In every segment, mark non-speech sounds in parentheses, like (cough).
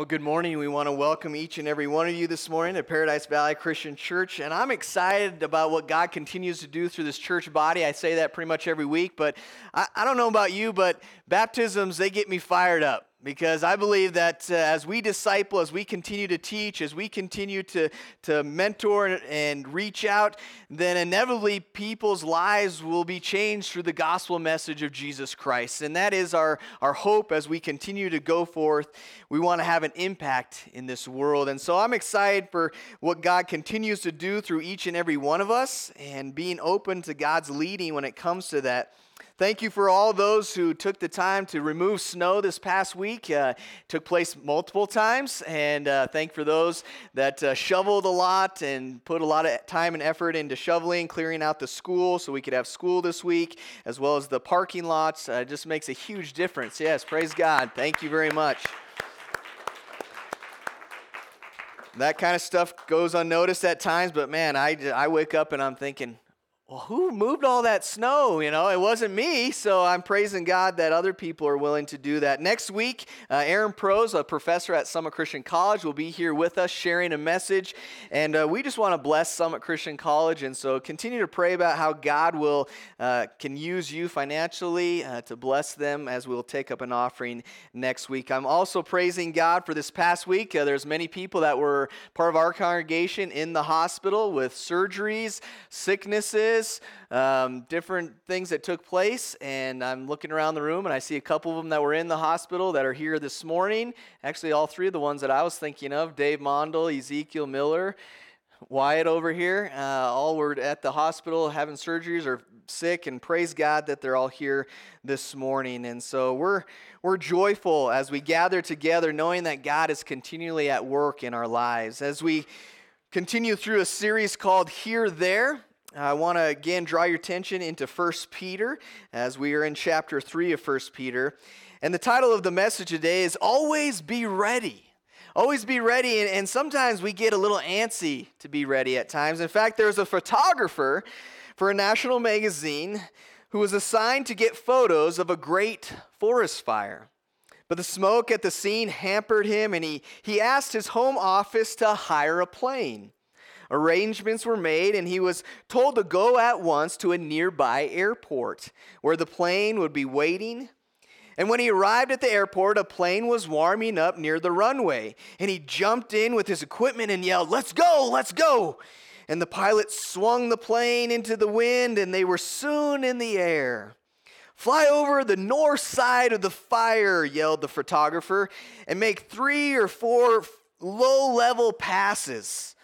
Well, good morning. We want to welcome each and every one of you this morning to Paradise Valley Christian Church. And I'm excited about what God continues to do through this church body. I say that pretty much every week, but I, I don't know about you, but baptisms, they get me fired up because I believe that uh, as we disciple, as we continue to teach, as we continue to, to mentor and reach out, then inevitably people's lives will be changed through the gospel message of Jesus Christ. And that is our, our hope as we continue to go forth. We want to have an impact in this world. And so I'm excited for what God continues to do through each and every one of us and being open to God's leading when it comes to that. Thank you for all those who took the time to remove snow this past week. Uh, took place multiple times, and uh, thank for those that uh, shoveled a lot and put a lot of time and effort into shoveling, clearing out the school so we could have school this week, as well as the parking lots. Uh, it just makes a huge difference. Yes, praise God. Thank you very much. That kind of stuff goes unnoticed at times, but man, I, I wake up and I'm thinking, well, who moved all that snow? You know, it wasn't me. So I'm praising God that other people are willing to do that. Next week, uh, Aaron Prose, a professor at Summit Christian College, will be here with us sharing a message. And uh, we just want to bless Summit Christian College. And so continue to pray about how God will uh, can use you financially uh, to bless them as we'll take up an offering next week. I'm also praising God for this past week. Uh, there's many people that were part of our congregation in the hospital with surgeries, sicknesses um, different things that took place. And I'm looking around the room and I see a couple of them that were in the hospital that are here this morning. Actually, all three of the ones that I was thinking of Dave Mondel, Ezekiel Miller. Wyatt over here, uh, all were at the hospital having surgeries or sick, and praise God that they're all here this morning. And so we're we're joyful as we gather together, knowing that God is continually at work in our lives. As we continue through a series called Here There, I want to again draw your attention into 1 Peter as we are in chapter 3 of 1 Peter. And the title of the message today is Always Be Ready. Always be ready. And, and sometimes we get a little antsy to be ready at times. In fact, there's a photographer for a national magazine who was assigned to get photos of a great forest fire. But the smoke at the scene hampered him, and he, he asked his home office to hire a plane. Arrangements were made, and he was told to go at once to a nearby airport where the plane would be waiting. And when he arrived at the airport, a plane was warming up near the runway, and he jumped in with his equipment and yelled, Let's go, let's go! And the pilot swung the plane into the wind, and they were soon in the air. Fly over the north side of the fire, yelled the photographer, and make three or four low level passes.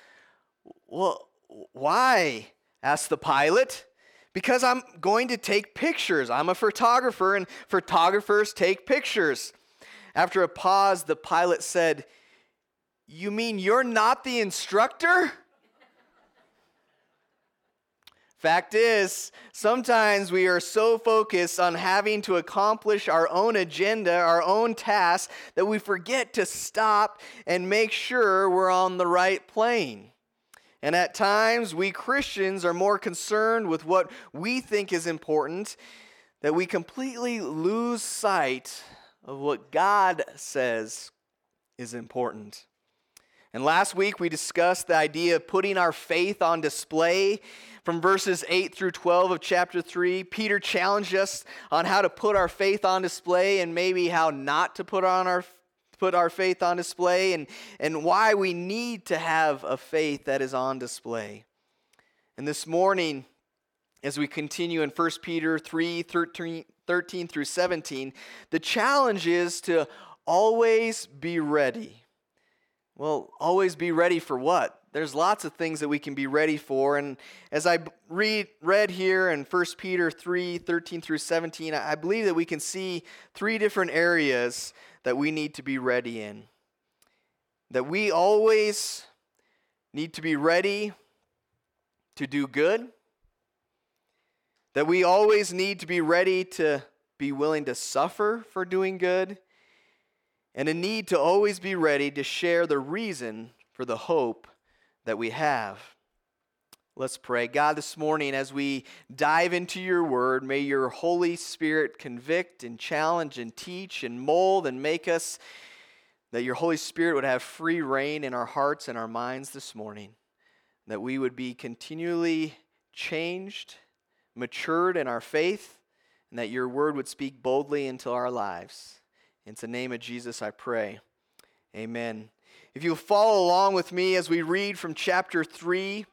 Well, why? asked the pilot. Because I'm going to take pictures. I'm a photographer, and photographers take pictures. After a pause, the pilot said, You mean you're not the instructor? Fact is, sometimes we are so focused on having to accomplish our own agenda, our own tasks, that we forget to stop and make sure we're on the right plane. And at times, we Christians are more concerned with what we think is important that we completely lose sight of what God says is important. And last week, we discussed the idea of putting our faith on display. From verses 8 through 12 of chapter 3, Peter challenged us on how to put our faith on display and maybe how not to put on our put our faith on display and, and why we need to have a faith that is on display. And this morning, as we continue in 1 Peter 3 13, 13 through 17, the challenge is to always be ready. Well, always be ready for what? There's lots of things that we can be ready for. And as I read, read here in 1 Peter 3 13 through 17, I believe that we can see three different areas that we need to be ready in. That we always need to be ready to do good. That we always need to be ready to be willing to suffer for doing good. And a need to always be ready to share the reason for the hope that we have. Let's pray. God, this morning, as we dive into your word, may your Holy Spirit convict and challenge and teach and mold and make us that your Holy Spirit would have free reign in our hearts and our minds this morning, that we would be continually changed, matured in our faith, and that your word would speak boldly into our lives. In the name of Jesus, I pray. Amen. If you'll follow along with me as we read from chapter 3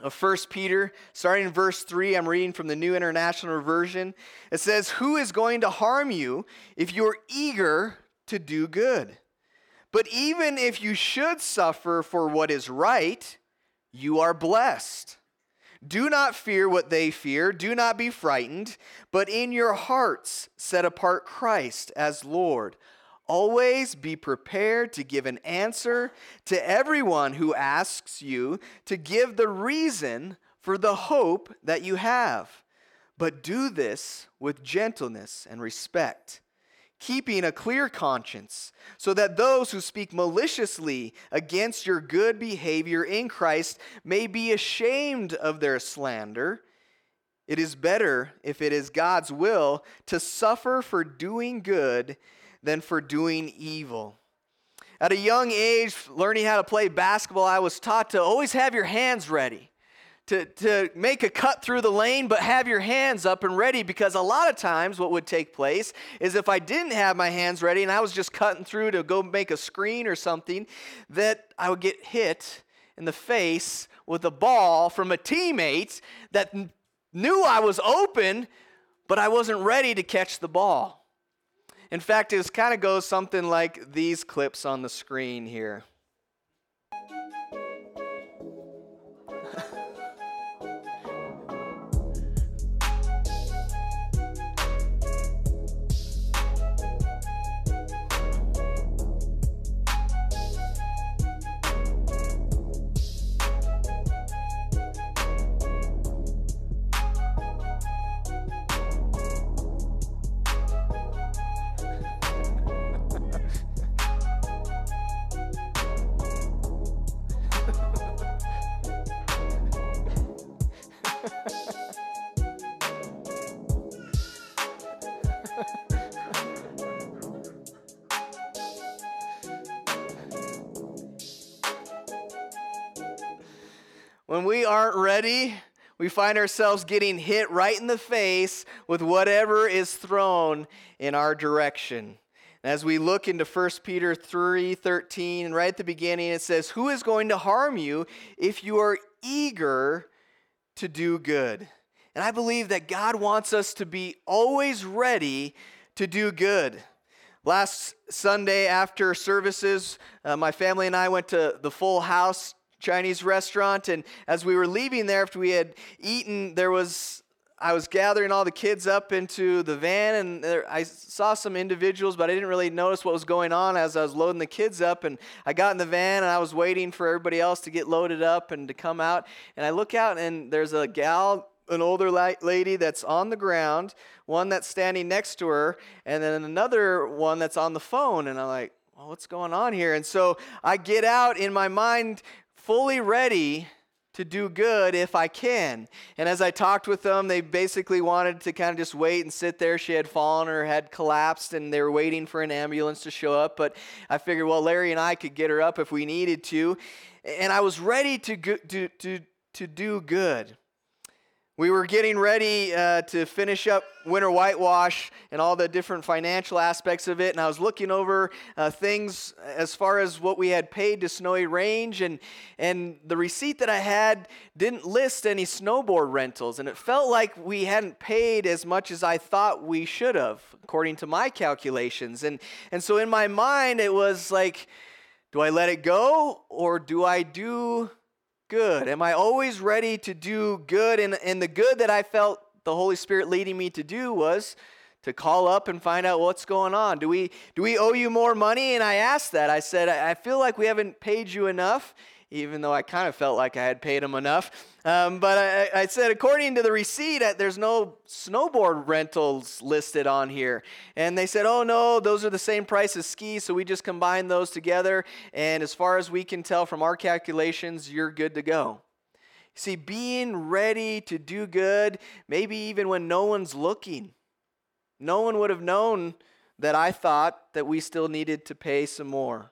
of 1 Peter, starting in verse 3, I'm reading from the New International Version. It says, Who is going to harm you if you're eager to do good? But even if you should suffer for what is right, you are blessed. Do not fear what they fear, do not be frightened, but in your hearts set apart Christ as Lord Always be prepared to give an answer to everyone who asks you to give the reason for the hope that you have. But do this with gentleness and respect, keeping a clear conscience, so that those who speak maliciously against your good behavior in Christ may be ashamed of their slander. It is better, if it is God's will, to suffer for doing good than for doing evil. At a young age, learning how to play basketball, I was taught to always have your hands ready. To, to make a cut through the lane, but have your hands up and ready because a lot of times what would take place is if I didn't have my hands ready and I was just cutting through to go make a screen or something, that I would get hit in the face with a ball from a teammate that knew I was open, but I wasn't ready to catch the ball. In fact, it kind of goes something like these clips on the screen here. When we aren't ready, we find ourselves getting hit right in the face with whatever is thrown in our direction. as we look into 1 Peter 3:13, right at the beginning it says, "Who is going to harm you if you are eager to do good?" And I believe that God wants us to be always ready to do good. Last Sunday after services, uh, my family and I went to the Full House Chinese restaurant. And as we were leaving there, after we had eaten, there was I was gathering all the kids up into the van, and there, I saw some individuals, but I didn't really notice what was going on as I was loading the kids up. And I got in the van, and I was waiting for everybody else to get loaded up and to come out. And I look out, and there's a gal, an older lady that's on the ground, one that's standing next to her, and then another one that's on the phone. And I'm like, well, what's going on here? And so I get out in my mind fully ready to do good if I can. And as I talked with them, they basically wanted to kind of just wait and sit there. She had fallen or had collapsed, and they were waiting for an ambulance to show up. But I figured, well, Larry and I could get her up if we needed to. And I was ready to, go, to, to, to do good. We were getting ready uh, to finish up winter whitewash and all the different financial aspects of it, and I was looking over uh, things as far as what we had paid to Snowy Range, and and the receipt that I had didn't list any snowboard rentals, and it felt like we hadn't paid as much as I thought we should have, according to my calculations, and and so in my mind it was like, do I let it go or do I do good? Am I always ready to do good? And, and the good that I felt the Holy Spirit leading me to do was to call up and find out what's going on. Do we, do we owe you more money? And I asked that. I said, I feel like we haven't paid you enough even though I kind of felt like I had paid him enough. Um, but I, I, said, according to the receipt, uh, there's no snowboard rentals listed on here. And they said, oh no, those are the same price as skis, so we just combine those together. And as far as we can tell from our calculations, you're good to go. See, being ready to do good, maybe even when no one's looking. No one would have known that I thought that we still needed to pay some more.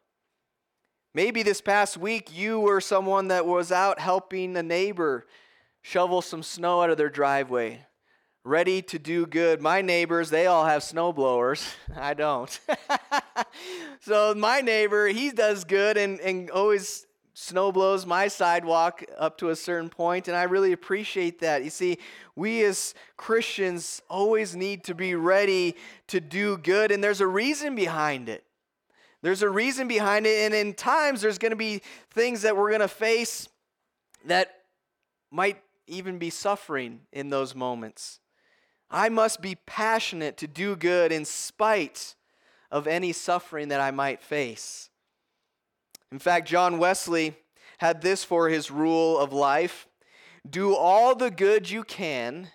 Maybe this past week you were someone that was out helping a neighbor shovel some snow out of their driveway, ready to do good. My neighbors, they all have snow blowers. (laughs) I don't. (laughs) so my neighbor, he does good and, and always snow blows my sidewalk up to a certain point, and I really appreciate that. You see, we as Christians always need to be ready to do good, and there's a reason behind it. There's a reason behind it, and in times there's going to be things that we're going to face that might even be suffering in those moments. I must be passionate to do good in spite of any suffering that I might face. In fact, John Wesley had this for his rule of life do all the good you can,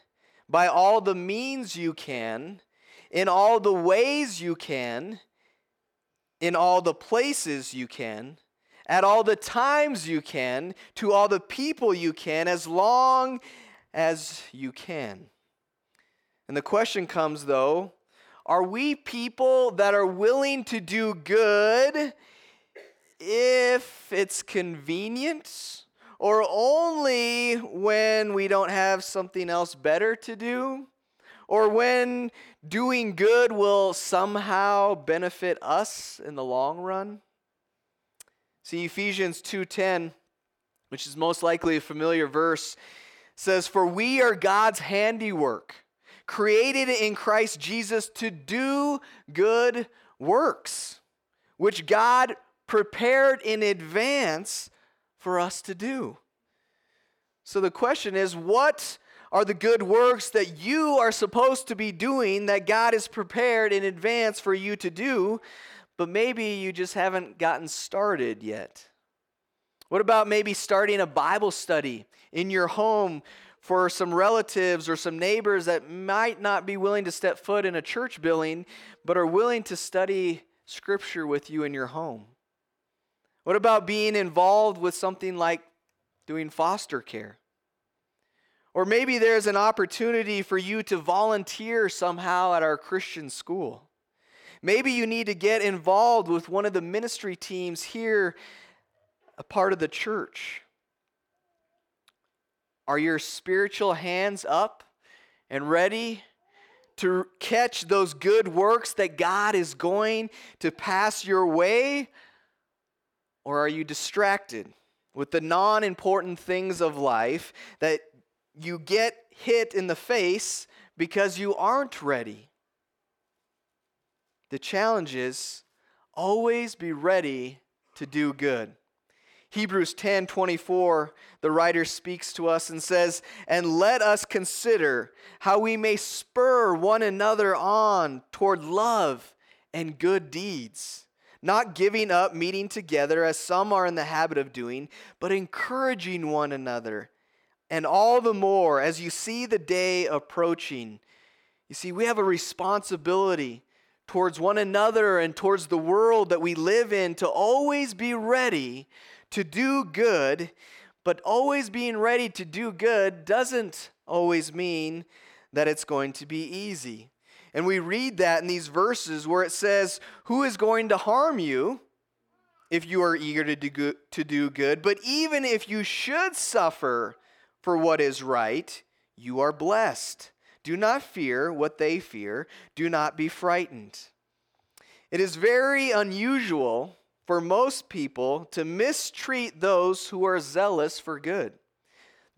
by all the means you can, in all the ways you can, in all the places you can, at all the times you can, to all the people you can, as long as you can. And the question comes, though, are we people that are willing to do good if it's convenient or only when we don't have something else better to do or when doing good will somehow benefit us in the long run see ephesians 2.10 which is most likely a familiar verse says for we are god's handiwork created in christ jesus to do good works which god prepared in advance for us to do. So the question is what are the good works that you are supposed to be doing that God has prepared in advance for you to do, but maybe you just haven't gotten started yet? What about maybe starting a Bible study in your home for some relatives or some neighbors that might not be willing to step foot in a church building, but are willing to study Scripture with you in your home? What about being involved with something like doing foster care? Or maybe there's an opportunity for you to volunteer somehow at our Christian school. Maybe you need to get involved with one of the ministry teams here, a part of the church. Are your spiritual hands up and ready to catch those good works that God is going to pass your way? Or are you distracted with the non important things of life that you get hit in the face because you aren't ready? The challenge is always be ready to do good. Hebrews 10 24, the writer speaks to us and says, And let us consider how we may spur one another on toward love and good deeds not giving up meeting together as some are in the habit of doing, but encouraging one another. And all the more as you see the day approaching. You see, we have a responsibility towards one another and towards the world that we live in to always be ready to do good. But always being ready to do good doesn't always mean that it's going to be easy. And we read that in these verses where it says, Who is going to harm you if you are eager to do good? But even if you should suffer for what is right, you are blessed. Do not fear what they fear, do not be frightened. It is very unusual for most people to mistreat those who are zealous for good.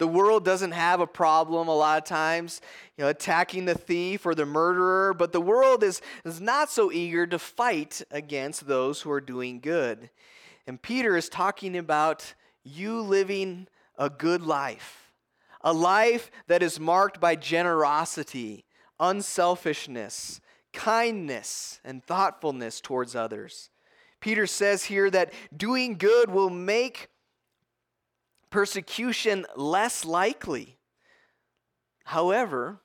The world doesn't have a problem a lot of times, you know, attacking the thief or the murderer, but the world is, is not so eager to fight against those who are doing good. And Peter is talking about you living a good life, a life that is marked by generosity, unselfishness, kindness, and thoughtfulness towards others. Peter says here that doing good will make persecution less likely. However,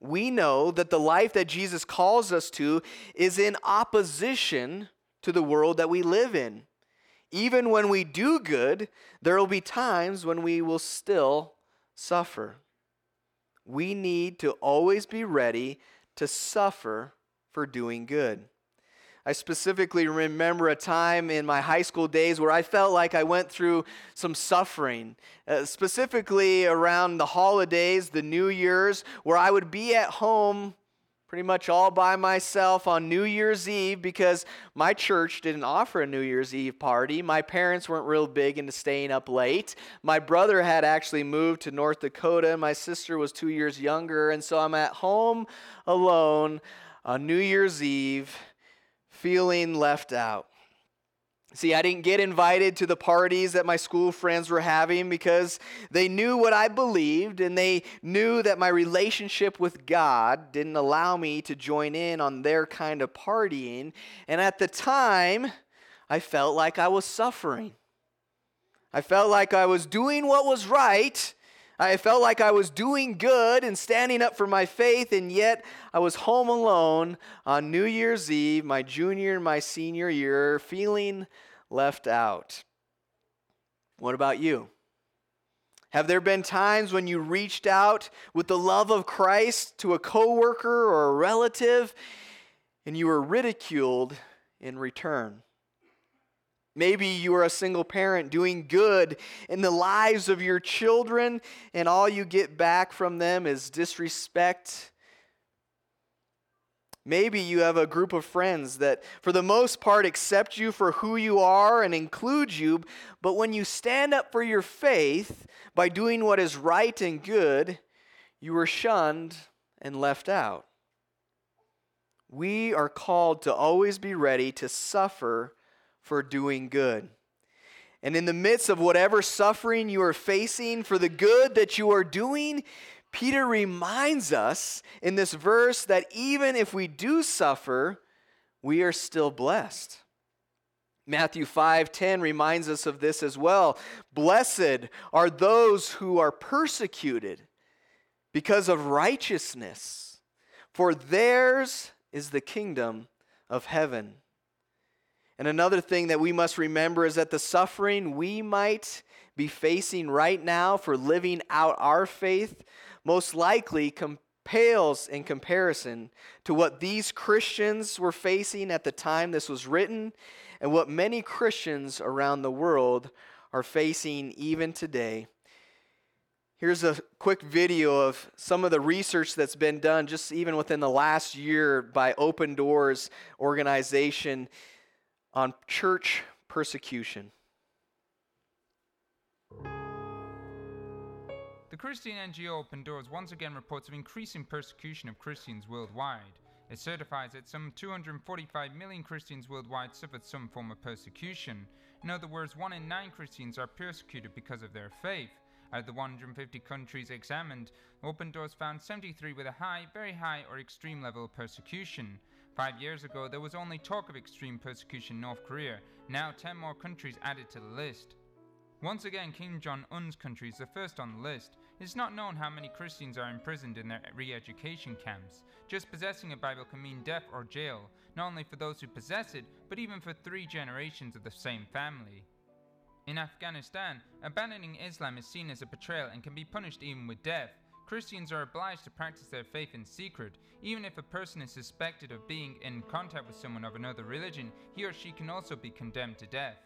we know that the life that Jesus calls us to is in opposition to the world that we live in. Even when we do good, there will be times when we will still suffer. We need to always be ready to suffer for doing good. I specifically remember a time in my high school days where I felt like I went through some suffering, uh, specifically around the holidays, the New Year's, where I would be at home pretty much all by myself on New Year's Eve because my church didn't offer a New Year's Eve party. My parents weren't real big into staying up late. My brother had actually moved to North Dakota, my sister was two years younger, and so I'm at home alone on New Year's Eve feeling left out. See, I didn't get invited to the parties that my school friends were having because they knew what I believed and they knew that my relationship with God didn't allow me to join in on their kind of partying. And at the time, I felt like I was suffering. I felt like I was doing what was right. I felt like I was doing good and standing up for my faith, and yet I was home alone on New Year's Eve, my junior and my senior year, feeling left out. What about you? Have there been times when you reached out with the love of Christ to a coworker or a relative and you were ridiculed in return? Maybe you are a single parent doing good in the lives of your children, and all you get back from them is disrespect Maybe you have a group of friends that, for the most part, accept you for who you are and include you, but when you stand up for your faith by doing what is right and good, you are shunned and left out. We are called to always be ready to suffer for doing good. And in the midst of whatever suffering you are facing for the good that you are doing, Peter reminds us in this verse that even if we do suffer, we are still blessed. Matthew 5:10 reminds us of this as well. Blessed are those who are persecuted because of righteousness, for theirs is the kingdom of heaven. And another thing that we must remember is that the suffering we might be facing right now for living out our faith most likely pales in comparison to what these Christians were facing at the time this was written and what many Christians around the world are facing even today. Here's a quick video of some of the research that's been done just even within the last year by Open Doors organization on church persecution. The Christian NGO Open Doors once again reports of increasing persecution of Christians worldwide. It certifies that some 245 million Christians worldwide suffered some form of persecution. In other words, one in nine Christians are persecuted because of their faith. Out of the 150 countries examined, Open Doors found 73 with a high, very high, or extreme level of persecution. Five years ago, there was only talk of extreme persecution in North Korea. Now, 10 more countries added to the list. Once again, Kim Jong un's country is the first on the list. It's not known how many Christians are imprisoned in their re education camps. Just possessing a Bible can mean death or jail, not only for those who possess it, but even for three generations of the same family. In Afghanistan, abandoning Islam is seen as a betrayal and can be punished even with death. Christians are obliged to practice their faith in secret. Even if a person is suspected of being in contact with someone of another religion, he or she can also be condemned to death.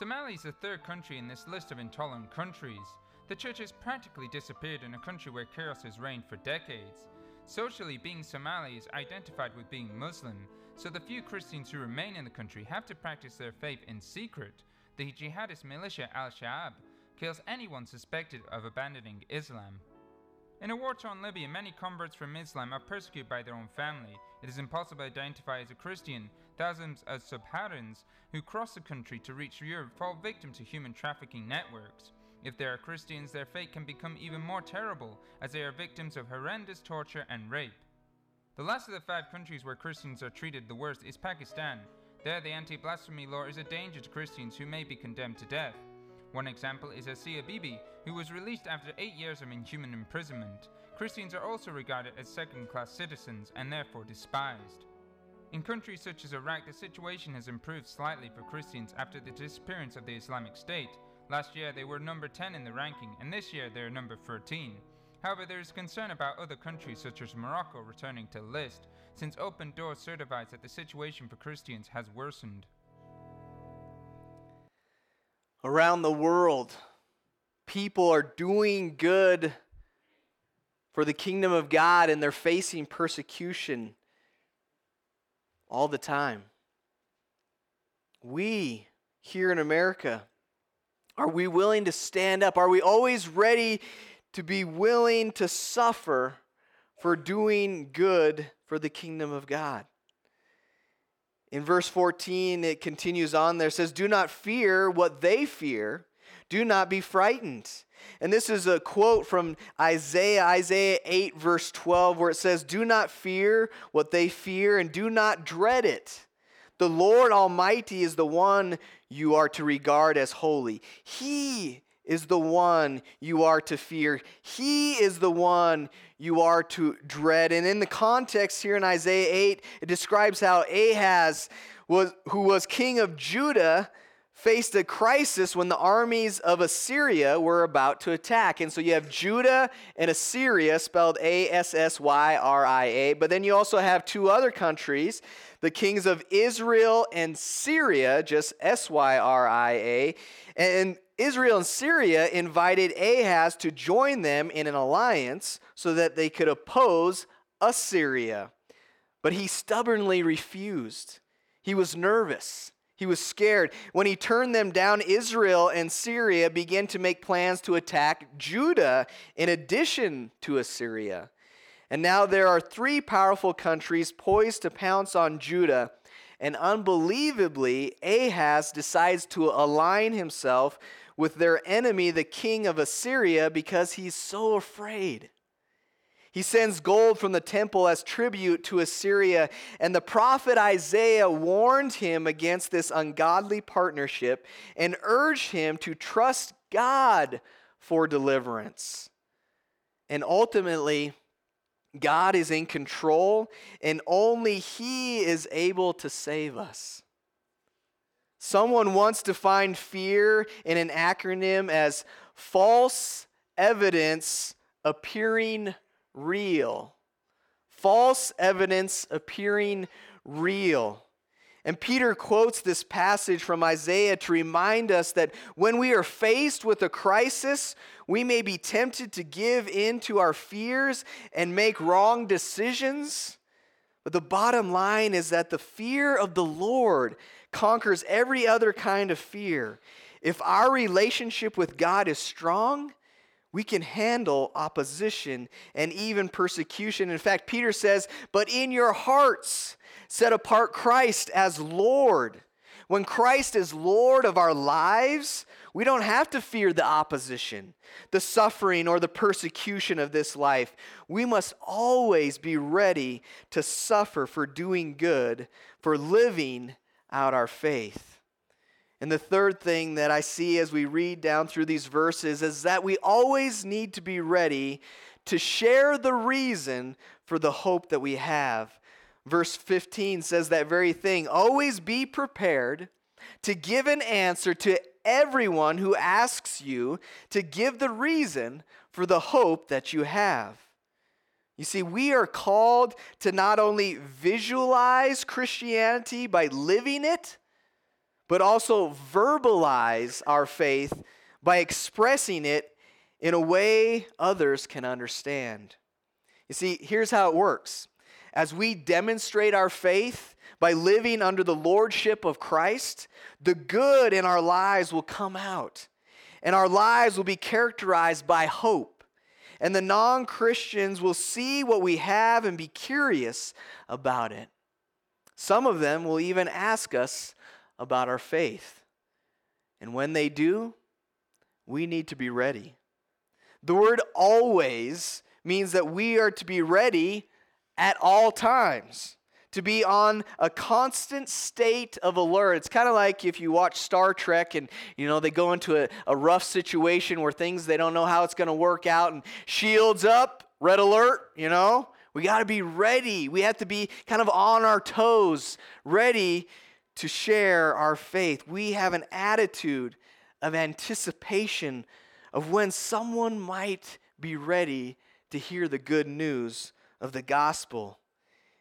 Somalia is the third country in this list of intolerant countries. The church has practically disappeared in a country where chaos has reigned for decades. Socially, being Somali is identified with being Muslim, so the few Christians who remain in the country have to practice their faith in secret. The jihadist militia Al Shabaab kills anyone suspected of abandoning Islam. In a war torn Libya, many converts from Islam are persecuted by their own family. It is impossible to identify as a Christian. Thousands of Subsaharans who cross the country to reach Europe fall victim to human trafficking networks. If they are Christians, their fate can become even more terrible, as they are victims of horrendous torture and rape. The last of the five countries where Christians are treated the worst is Pakistan. There, the anti blasphemy law is a danger to Christians who may be condemned to death. One example is Asia Bibi, who was released after eight years of inhuman imprisonment. Christians are also regarded as second class citizens and therefore despised. In countries such as Iraq, the situation has improved slightly for Christians after the disappearance of the Islamic State, Last year they were number 10 in the ranking, and this year they are number 13. However, there is concern about other countries such as Morocco returning to list. since Open Doors certifies that the situation for Christians has worsened. Around the world, people are doing good for the kingdom of God and they're facing persecution all the time. We here in America, are we willing to stand up? Are we always ready to be willing to suffer for doing good for the kingdom of God? In verse 14, it continues on there, says, Do not fear what they fear, do not be frightened. And this is a quote from Isaiah, Isaiah 8, verse 12, where it says, Do not fear what they fear, and do not dread it. The Lord Almighty is the one you are to regard as holy. He is the one you are to fear. He is the one you are to dread. And in the context here in Isaiah 8, it describes how Ahaz, was, who was king of Judah, faced a crisis when the armies of Assyria were about to attack. And so you have Judah and Assyria, spelled A S S Y R I A. But then you also have two other countries, the kings of Israel and Syria, just S Y R I A. And Israel and Syria invited Ahaz to join them in an alliance so that they could oppose Assyria. But he stubbornly refused. He was nervous. He was scared. When he turned them down, Israel and Syria began to make plans to attack Judah in addition to Assyria. And now there are three powerful countries poised to pounce on Judah. And unbelievably, Ahaz decides to align himself with their enemy, the king of Assyria, because he's so afraid. He sends gold from the temple as tribute to Assyria, and the prophet Isaiah warned him against this ungodly partnership and urged him to trust God for deliverance. And ultimately, God is in control, and only He is able to save us. Someone once defined fear in an acronym as false evidence appearing real. False evidence appearing real. And Peter quotes this passage from Isaiah to remind us that when we are faced with a crisis, we may be tempted to give in to our fears and make wrong decisions. But the bottom line is that the fear of the Lord conquers every other kind of fear. If our relationship with God is strong, we can handle opposition and even persecution. In fact, Peter says, But in your hearts, set apart Christ as Lord. When Christ is Lord of our lives, we don't have to fear the opposition, the suffering, or the persecution of this life. We must always be ready to suffer for doing good, for living out our faith. And the third thing that I see as we read down through these verses is that we always need to be ready to share the reason for the hope that we have. Verse 15 says that very thing. Always be prepared to give an answer to everyone who asks you to give the reason for the hope that you have. You see, we are called to not only visualize Christianity by living it, but also verbalize our faith by expressing it in a way others can understand. You see, here's how it works as we demonstrate our faith by living under the lordship of Christ, the good in our lives will come out, and our lives will be characterized by hope. And the non Christians will see what we have and be curious about it. Some of them will even ask us about our faith. And when they do, we need to be ready. The word always means that we are to be ready at all times, to be on a constant state of alert. It's kind of like if you watch Star Trek and you know they go into a, a rough situation where things they don't know how it's going to work out and shields up, red alert, you know? We got to be ready. We have to be kind of on our toes, ready to share our faith. We have an attitude of anticipation of when someone might be ready to hear the good news of the gospel.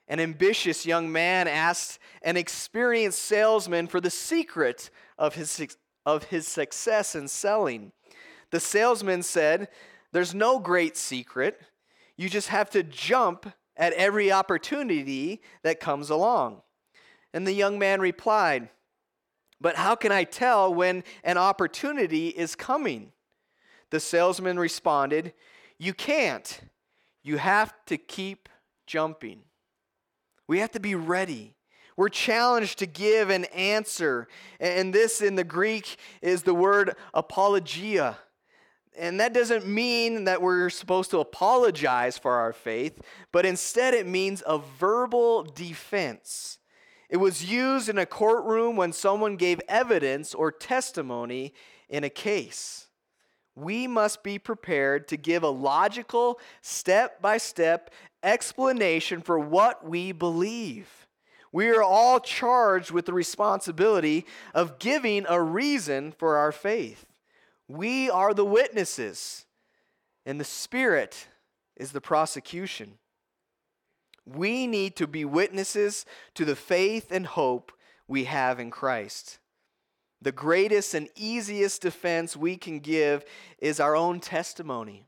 An ambitious young man asked an experienced salesman for the secret of his, of his success in selling. The salesman said, There's no great secret. You just have to jump at every opportunity that comes along. And the young man replied, But how can I tell when an opportunity is coming? The salesman responded, You can't. You have to keep jumping. We have to be ready. We're challenged to give an answer. And this in the Greek is the word apologia. And that doesn't mean that we're supposed to apologize for our faith, but instead it means a verbal defense. It was used in a courtroom when someone gave evidence or testimony in a case. We must be prepared to give a logical, step by step explanation for what we believe. We are all charged with the responsibility of giving a reason for our faith. We are the witnesses, and the Spirit is the prosecution. We need to be witnesses to the faith and hope we have in Christ. The greatest and easiest defense we can give is our own testimony.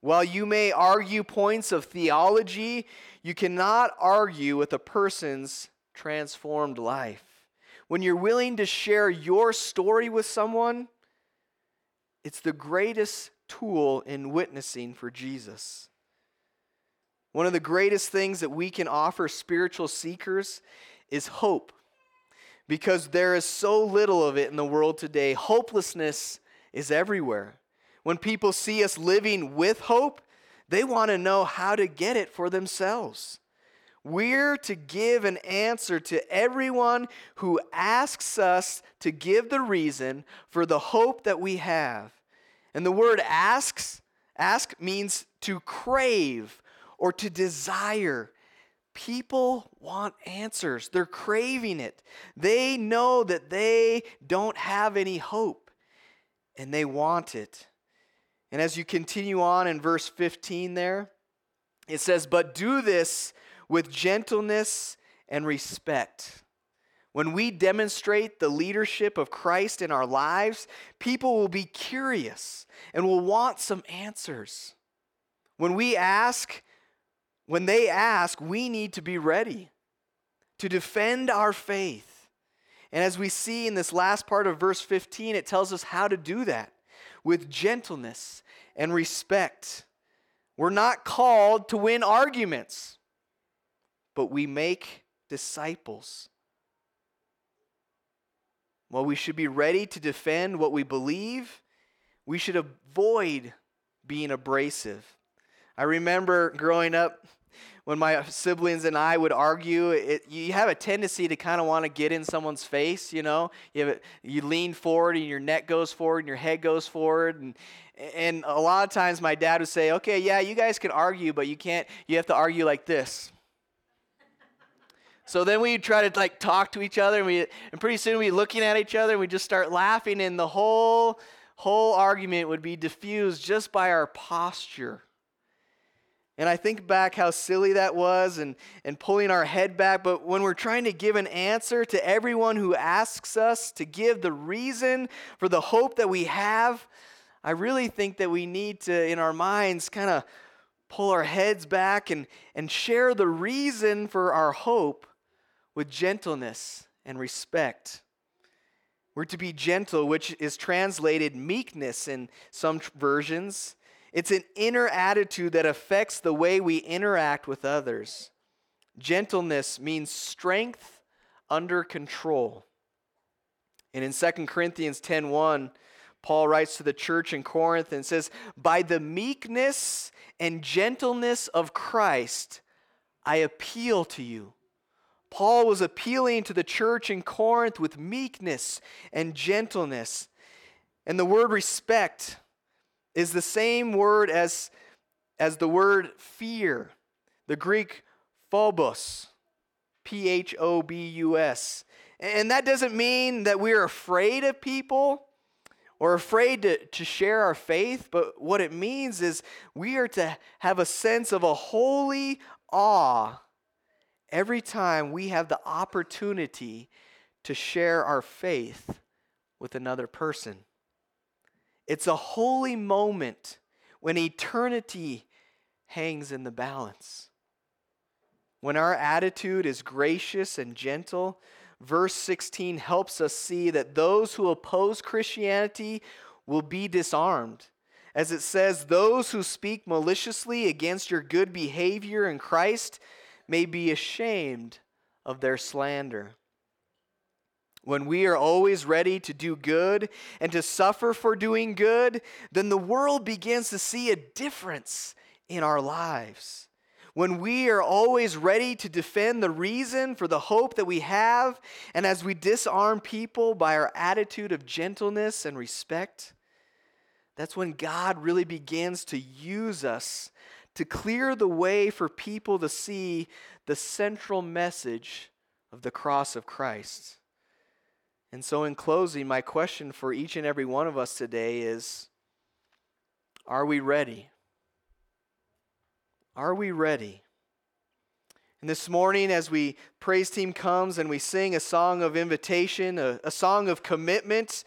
While you may argue points of theology, you cannot argue with a person's transformed life. When you're willing to share your story with someone, it's the greatest tool in witnessing for Jesus. One of the greatest things that we can offer spiritual seekers is hope. Because there is so little of it in the world today, hopelessness is everywhere. When people see us living with hope, they want to know how to get it for themselves. We're to give an answer to everyone who asks us to give the reason for the hope that we have. And the word asks, ask means to crave or to desire. People want answers. They're craving it. They know that they don't have any hope and they want it. And as you continue on in verse 15 there, it says, But do this with gentleness and respect. When we demonstrate the leadership of Christ in our lives, people will be curious and will want some answers. When we ask, when they ask, we need to be ready to defend our faith. And as we see in this last part of verse 15, it tells us how to do that with gentleness and respect. We're not called to win arguments, but we make disciples. While we should be ready to defend what we believe, we should avoid being abrasive. I remember growing up, when my siblings and I would argue, it, you have a tendency to kind of want to get in someone's face, you know. You, have you lean forward and your neck goes forward and your head goes forward. And, and a lot of times my dad would say, okay, yeah, you guys can argue, but you can't, you have to argue like this. (laughs) So then we'd try to like talk to each other, and we and pretty soon we'd looking at each other, and we just start laughing, and the whole whole argument would be diffused just by our posture. And I think back how silly that was and, and pulling our head back. But when we're trying to give an answer to everyone who asks us to give the reason for the hope that we have, I really think that we need to, in our minds, kind of pull our heads back and, and share the reason for our hope with gentleness and respect. We're to be gentle, which is translated meekness in some versions. It's an inner attitude that affects the way we interact with others. Gentleness means strength under control. And in 2 Corinthians 10:1, Paul writes to the church in Corinth and says, "By the meekness and gentleness of Christ, I appeal to you." Paul was appealing to the church in Corinth with meekness and gentleness. And the word respect is the same word as, as the word fear, the Greek phobos, P H O B U S. And that doesn't mean that we're afraid of people or afraid to, to share our faith, but what it means is we are to have a sense of a holy awe every time we have the opportunity to share our faith with another person. It's a holy moment when eternity hangs in the balance. When our attitude is gracious and gentle, verse 16 helps us see that those who oppose Christianity will be disarmed. As it says, those who speak maliciously against your good behavior in Christ may be ashamed of their slander. When we are always ready to do good and to suffer for doing good, then the world begins to see a difference in our lives. When we are always ready to defend the reason for the hope that we have, and as we disarm people by our attitude of gentleness and respect, that's when God really begins to use us to clear the way for people to see the central message of the cross of Christ. And so, in closing, my question for each and every one of us today is Are we ready? Are we ready? And this morning, as we praise team comes and we sing a song of invitation, a, a song of commitment,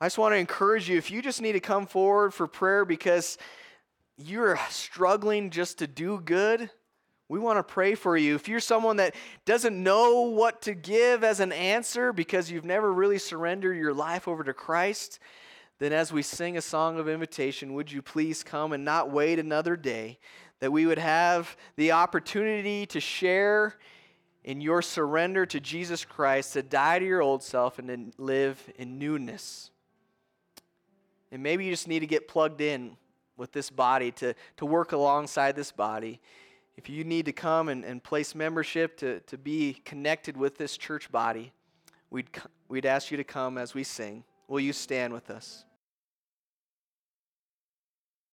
I just want to encourage you if you just need to come forward for prayer because you're struggling just to do good, we want to pray for you. If you're someone that doesn't know what to give as an answer because you've never really surrendered your life over to Christ, then as we sing a song of invitation, would you please come and not wait another day? That we would have the opportunity to share in your surrender to Jesus Christ, to die to your old self and to live in newness. And maybe you just need to get plugged in with this body, to, to work alongside this body. If you need to come and, and place membership to, to be connected with this church body, we'd, we'd ask you to come as we sing. Will you stand with us?